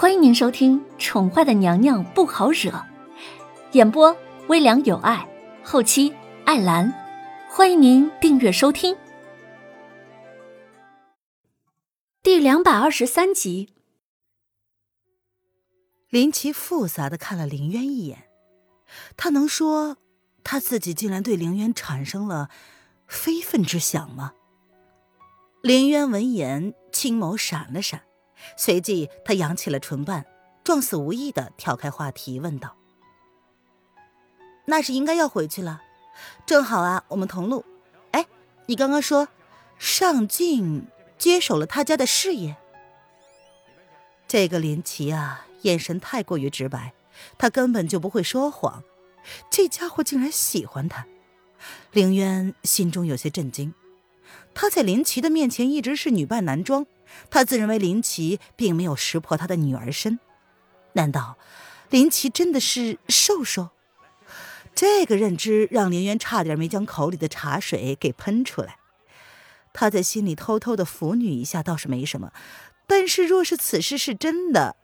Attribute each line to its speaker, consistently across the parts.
Speaker 1: 欢迎您收听《宠坏的娘娘不好惹》，演播微凉有爱，后期艾兰。欢迎您订阅收听。第两百二十三集，
Speaker 2: 林奇复杂的看了林渊一眼，他能说他自己竟然对林渊产生了非分之想吗？林渊闻言，青眸闪了闪。随即，他扬起了唇瓣，状似无意的挑开话题，问道：“那是应该要回去了，正好啊，我们同路。哎，你刚刚说上镜接手了他家的事业？这个林奇啊，眼神太过于直白，他根本就不会说谎。这家伙竟然喜欢他，凌渊心中有些震惊。他在林奇的面前一直是女扮男装。”他自认为林奇并没有识破他的女儿身，难道林奇真的是瘦瘦？这个认知让林渊差点没将口里的茶水给喷出来。他在心里偷偷的腐女一下倒是没什么，但是若是此事是真的，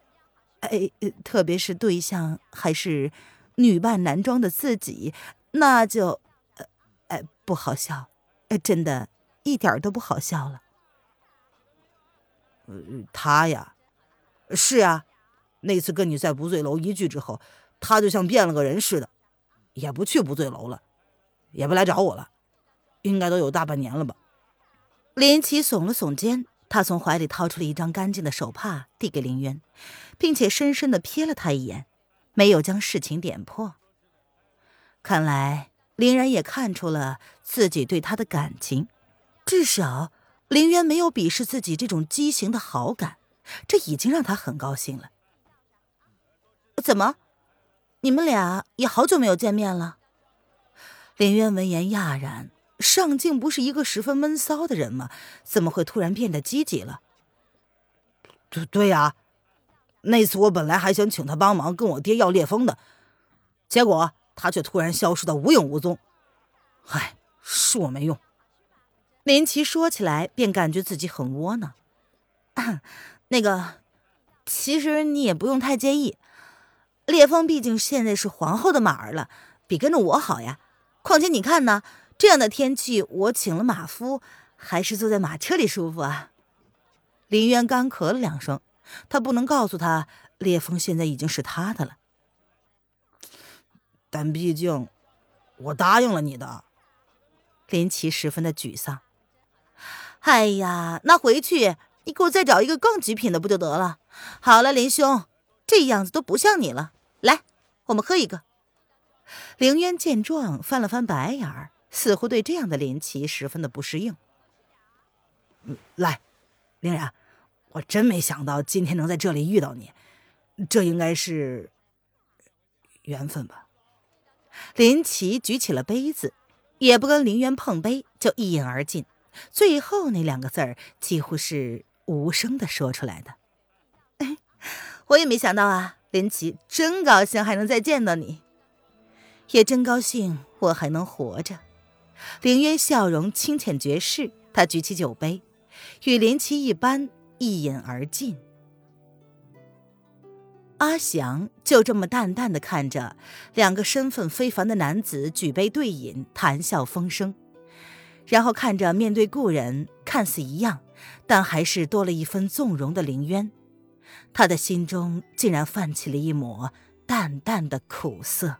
Speaker 2: 哎，特别是对象还是女扮男装的自己，那就，哎，不好笑，真的一点都不好笑了。
Speaker 3: 呃，他呀，是呀，那次跟你在不醉楼一聚之后，他就像变了个人似的，也不去不醉楼了，也不来找我了，应该都有大半年了吧。
Speaker 2: 林奇耸了耸肩，他从怀里掏出了一张干净的手帕，递给林渊，并且深深的瞥了他一眼，没有将事情点破。看来林然也看出了自己对他的感情，至少。林渊没有鄙视自己这种畸形的好感，这已经让他很高兴了。怎么，你们俩也好久没有见面了？林渊闻言讶然，上镜不是一个十分闷骚的人吗？怎么会突然变得积极了？
Speaker 3: 对对呀，那次我本来还想请他帮忙跟我爹要烈风的，结果他却突然消失的无影无踪。唉，是我没用。
Speaker 2: 林奇说起来，便感觉自己很窝囊。那个，其实你也不用太介意。烈风毕竟现在是皇后的马儿了，比跟着我好呀。况且你看呢，这样的天气，我请了马夫，还是坐在马车里舒服啊。林渊干咳了两声，他不能告诉他，烈风现在已经是他的了。
Speaker 3: 但毕竟，我答应了你的。
Speaker 2: 林奇十分的沮丧。哎呀，那回去你给我再找一个更极品的不就得了？好了，林兄，这样子都不像你了。来，我们喝一个。凌渊见状，翻了翻白眼儿，似乎对这样的林奇十分的不适应。
Speaker 3: 来，凌然，我真没想到今天能在这里遇到你，这应该是缘分吧？
Speaker 2: 林奇举起了杯子，也不跟凌渊碰杯，就一饮而尽。最后那两个字儿几乎是无声的说出来的。我也没想到啊，林奇，真高兴还能再见到你，也真高兴我还能活着。凌渊笑容清浅绝世，他举起酒杯，与林奇一般一饮而尽。阿祥就这么淡淡的看着两个身份非凡的男子举杯对饮，谈笑风生。然后看着面对故人看似一样，但还是多了一分纵容的林渊，他的心中竟然泛起了一抹淡淡的苦涩。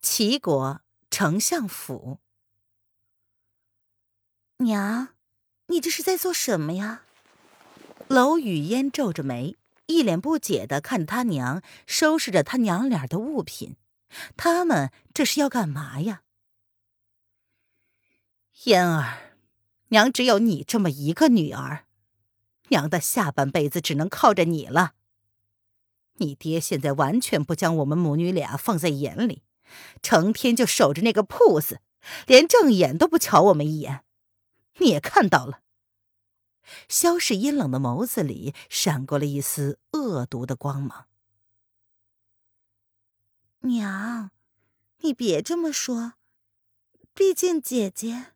Speaker 2: 齐国丞相府，娘，你这是在做什么呀？楼雨嫣皱着眉，一脸不解的看他娘收拾着他娘俩的物品，他们这是要干嘛呀？嫣儿，娘只有你这么一个女儿，娘的下半辈子只能靠着你了。你爹现在完全不将我们母女俩放在眼里，成天就守着那个铺子，连正眼都不瞧我们一眼。你也看到了。萧氏阴冷的眸子里闪过了一丝恶毒的光芒。娘，你别这么说，毕竟姐姐。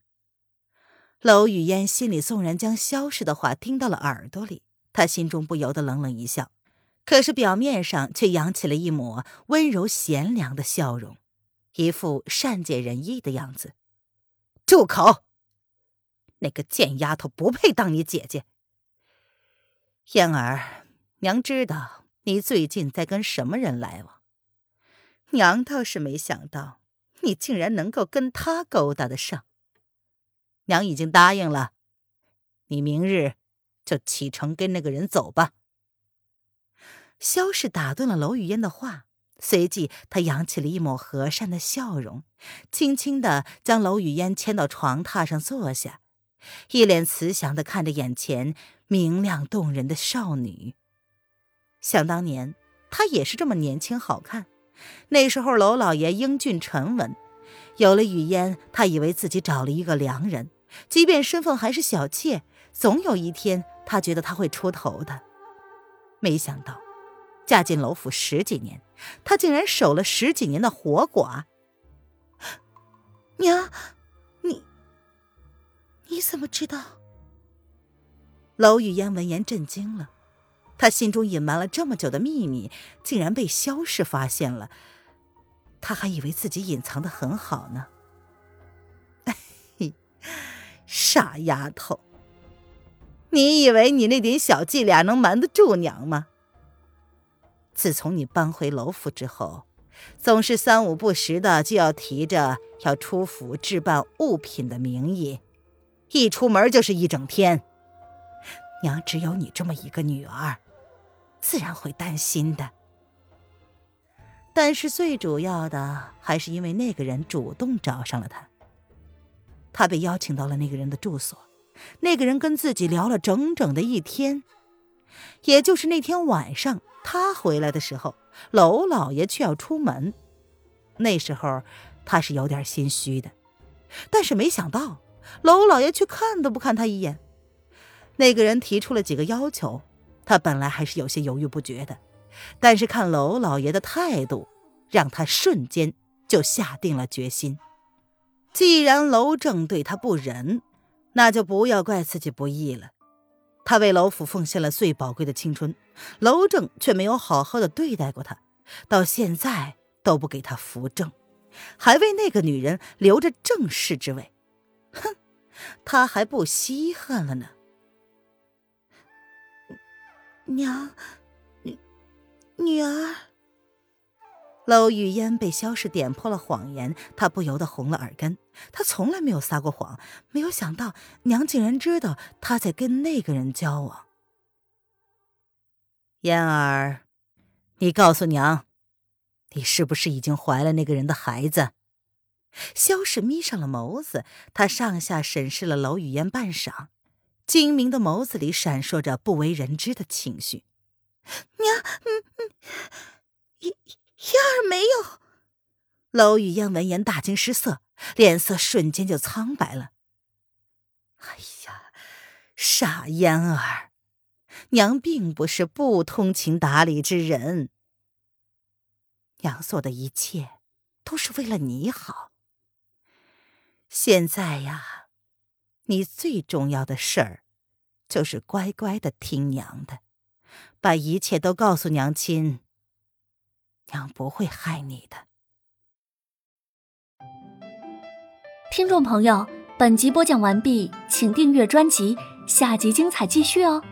Speaker 2: 娄雨嫣心里纵然将萧氏的话听到了耳朵里，他心中不由得冷冷一笑，可是表面上却扬起了一抹温柔贤良的笑容，一副善解人意的样子。
Speaker 3: 住口！那个贱丫头不配当你姐姐。
Speaker 2: 燕儿，娘知道你最近在跟什么人来往，娘倒是没想到你竟然能够跟他勾搭得上。娘已经答应了，你明日就启程跟那个人走吧。萧氏打断了娄雨嫣的话，随即他扬起了一抹和善的笑容，轻轻的将娄雨嫣牵到床榻上坐下。一脸慈祥的看着眼前明亮动人的少女。想当年，她也是这么年轻好看。那时候，娄老爷英俊沉稳，有了雨嫣，他以为自己找了一个良人。即便身份还是小妾，总有一天他觉得他会出头的。没想到，嫁进娄府十几年，他竟然守了十几年的活寡。
Speaker 4: 娘。你你怎么知道？
Speaker 2: 娄雨嫣闻言震惊了，她心中隐瞒了这么久的秘密，竟然被萧氏发现了。她还以为自己隐藏的很好呢。傻丫头，你以为你那点小伎俩能瞒得住娘吗？自从你搬回楼府之后，总是三五不时的就要提着要出府置办物品的名义。一出门就是一整天，娘只有你这么一个女儿，自然会担心的。但是最主要的还是因为那个人主动找上了他。他被邀请到了那个人的住所，那个人跟自己聊了整整的一天。也就是那天晚上，他回来的时候，娄老爷却要出门。那时候他是有点心虚的，但是没想到。娄老爷却看都不看他一眼。那个人提出了几个要求，他本来还是有些犹豫不决的，但是看娄老爷的态度，让他瞬间就下定了决心。既然娄正对他不仁，那就不要怪自己不义了。他为娄府奉献了最宝贵的青春，娄正却没有好好的对待过他，到现在都不给他扶正，还为那个女人留着正室之位。哼，他还不稀罕了呢。
Speaker 4: 娘，女女儿。
Speaker 2: 娄雨嫣被萧氏点破了谎言，她不由得红了耳根。她从来没有撒过谎，没有想到娘竟然知道她在跟那个人交往。嫣儿，你告诉娘，你是不是已经怀了那个人的孩子？萧氏眯上了眸子，他上下审视了娄雨嫣半晌，精明的眸子里闪烁着不为人知的情绪。
Speaker 4: 娘，嗯嗯，一燕儿没有。
Speaker 2: 娄雨嫣闻言大惊失色，脸色瞬间就苍白了。哎呀，傻嫣儿，娘并不是不通情达理之人，娘做的一切都是为了你好。现在呀，你最重要的事儿，就是乖乖的听娘的，把一切都告诉娘亲。娘不会害你的。
Speaker 1: 听众朋友，本集播讲完毕，请订阅专辑，下集精彩继续哦。